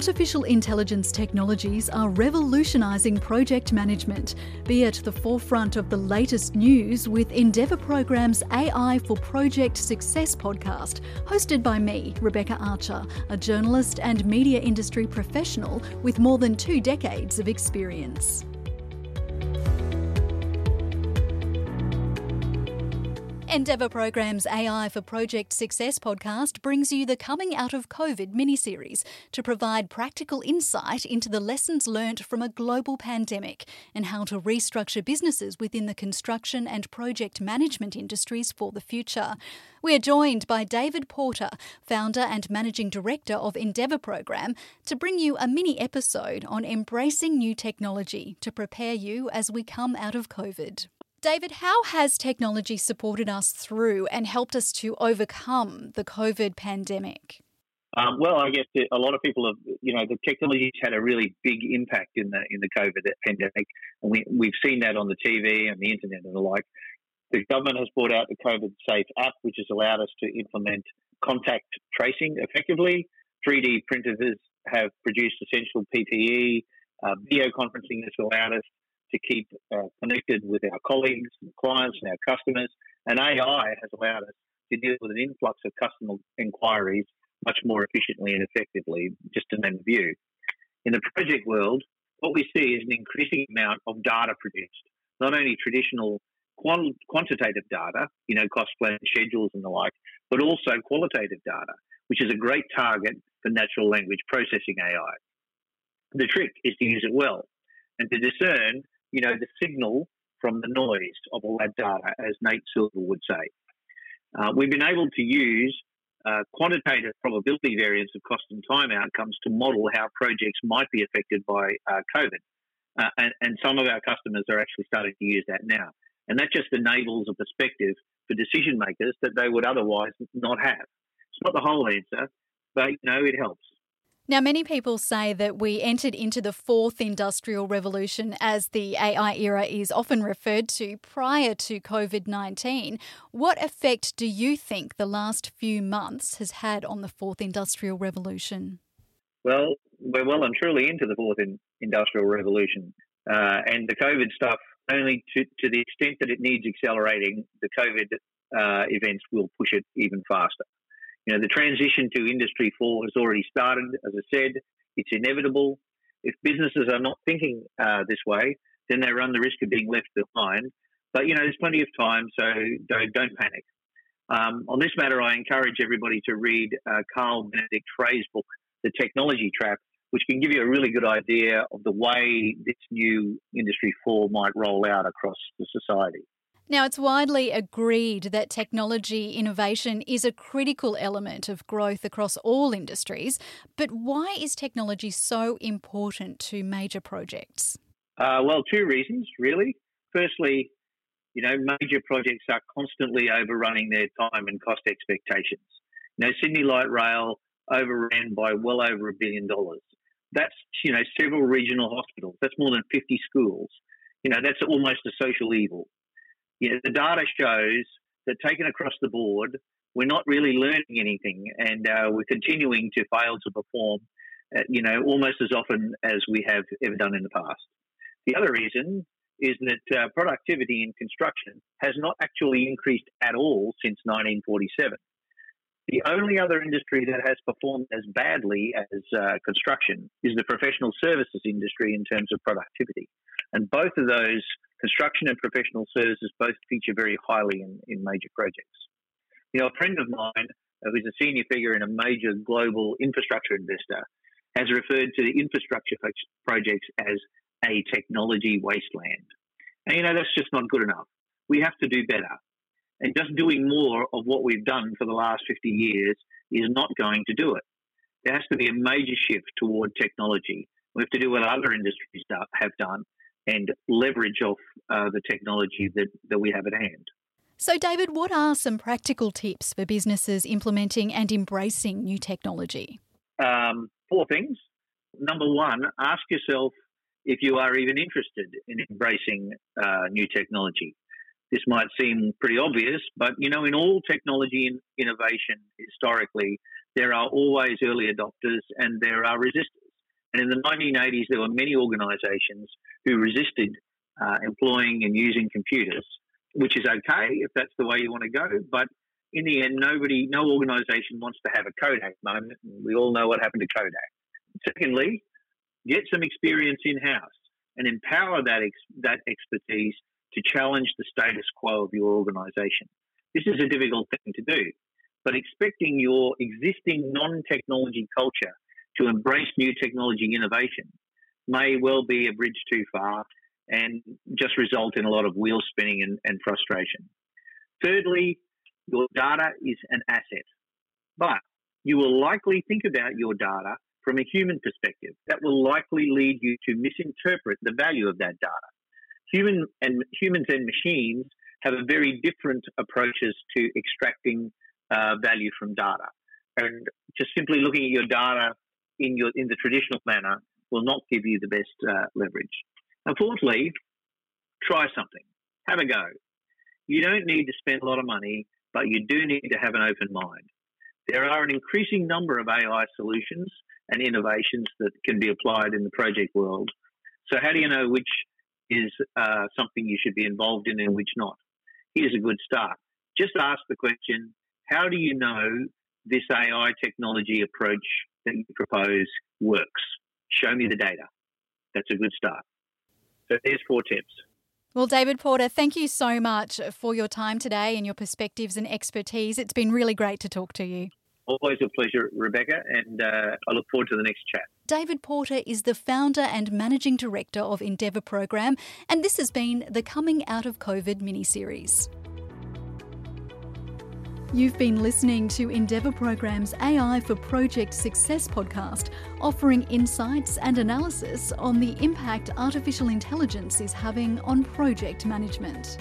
Artificial intelligence technologies are revolutionising project management. Be at the forefront of the latest news with Endeavour Program's AI for Project Success podcast, hosted by me, Rebecca Archer, a journalist and media industry professional with more than two decades of experience. Endeavour Program's AI for Project Success podcast brings you the Coming Out of COVID mini series to provide practical insight into the lessons learnt from a global pandemic and how to restructure businesses within the construction and project management industries for the future. We are joined by David Porter, founder and managing director of Endeavour Program, to bring you a mini episode on embracing new technology to prepare you as we come out of COVID. David, how has technology supported us through and helped us to overcome the COVID pandemic? Um, well, I guess a lot of people have, you know, the technology's had a really big impact in the in the COVID pandemic, and we we've seen that on the TV and the internet and the like. The government has brought out the COVID Safe app, which has allowed us to implement contact tracing effectively. 3D printers have produced essential PPE. Uh, video conferencing has allowed us to keep uh, connected with our colleagues and clients and our customers. And AI has allowed us to deal with an influx of customer inquiries much more efficiently and effectively, just to name a few. In the project world, what we see is an increasing amount of data produced, not only traditional quantitative data, you know, cost plan schedules and the like, but also qualitative data, which is a great target for natural language processing AI. The trick is to use it well and to discern you know, the signal from the noise of all that data, as Nate Silver would say. Uh, we've been able to use uh, quantitative probability variance of cost and time outcomes to model how projects might be affected by uh, COVID. Uh, and, and, some of our customers are actually starting to use that now. And that just enables a perspective for decision makers that they would otherwise not have. It's not the whole answer, but you know, it helps. Now, many people say that we entered into the fourth industrial revolution, as the AI era is often referred to, prior to COVID 19. What effect do you think the last few months has had on the fourth industrial revolution? Well, we're well and truly into the fourth in industrial revolution. Uh, and the COVID stuff, only to, to the extent that it needs accelerating, the COVID uh, events will push it even faster. You know, the transition to Industry 4 has already started. As I said, it's inevitable. If businesses are not thinking uh, this way, then they run the risk of being left behind. But, you know, there's plenty of time, so don't, don't panic. Um, on this matter, I encourage everybody to read uh, Carl Benedikt Frey's book, The Technology Trap, which can give you a really good idea of the way this new Industry 4 might roll out across the society. Now, it's widely agreed that technology innovation is a critical element of growth across all industries. But why is technology so important to major projects? Uh, well, two reasons, really. Firstly, you know, major projects are constantly overrunning their time and cost expectations. You know, Sydney Light Rail overran by well over a billion dollars. That's, you know, several regional hospitals. That's more than 50 schools. You know, that's almost a social evil you know, the data shows that taken across the board, we're not really learning anything, and uh, we're continuing to fail to perform, uh, you know, almost as often as we have ever done in the past. The other reason is that uh, productivity in construction has not actually increased at all since 1947. The only other industry that has performed as badly as uh, construction is the professional services industry in terms of productivity. And both of those construction and professional services both feature very highly in, in major projects. You know, a friend of mine uh, who's a senior figure in a major global infrastructure investor has referred to the infrastructure projects as a technology wasteland. And, you know, that's just not good enough. We have to do better. And just doing more of what we've done for the last 50 years is not going to do it. There has to be a major shift toward technology. We have to do what other industries have done and leverage off uh, the technology that, that we have at hand. So, David, what are some practical tips for businesses implementing and embracing new technology? Um, four things. Number one, ask yourself if you are even interested in embracing uh, new technology. This might seem pretty obvious, but you know, in all technology and innovation historically, there are always early adopters and there are resistors. And in the 1980s, there were many organisations who resisted uh, employing and using computers, which is okay if that's the way you want to go. But in the end, nobody, no organisation wants to have a Kodak moment. We all know what happened to Kodak. Secondly, get some experience in house and empower that ex- that expertise to challenge the status quo of your organisation. This is a difficult thing to do, but expecting your existing non-technology culture to embrace new technology and innovation may well be a bridge too far and just result in a lot of wheel spinning and, and frustration. Thirdly, your data is an asset, but you will likely think about your data from a human perspective. That will likely lead you to misinterpret the value of that data. Human and humans and machines have a very different approaches to extracting uh, value from data. And just simply looking at your data in your in the traditional manner will not give you the best uh, leverage. And fourthly, try something. Have a go. You don't need to spend a lot of money, but you do need to have an open mind. There are an increasing number of AI solutions and innovations that can be applied in the project world. So, how do you know which is uh, something you should be involved in and which not? Here's a good start. Just ask the question how do you know this AI technology approach that you propose works? Show me the data. That's a good start. So, there's four tips. Well, David Porter, thank you so much for your time today and your perspectives and expertise. It's been really great to talk to you. Always a pleasure, Rebecca, and uh, I look forward to the next chat. David Porter is the founder and managing director of Endeavour Program, and this has been the Coming Out of COVID mini series. You've been listening to Endeavour Program's AI for Project Success podcast, offering insights and analysis on the impact artificial intelligence is having on project management.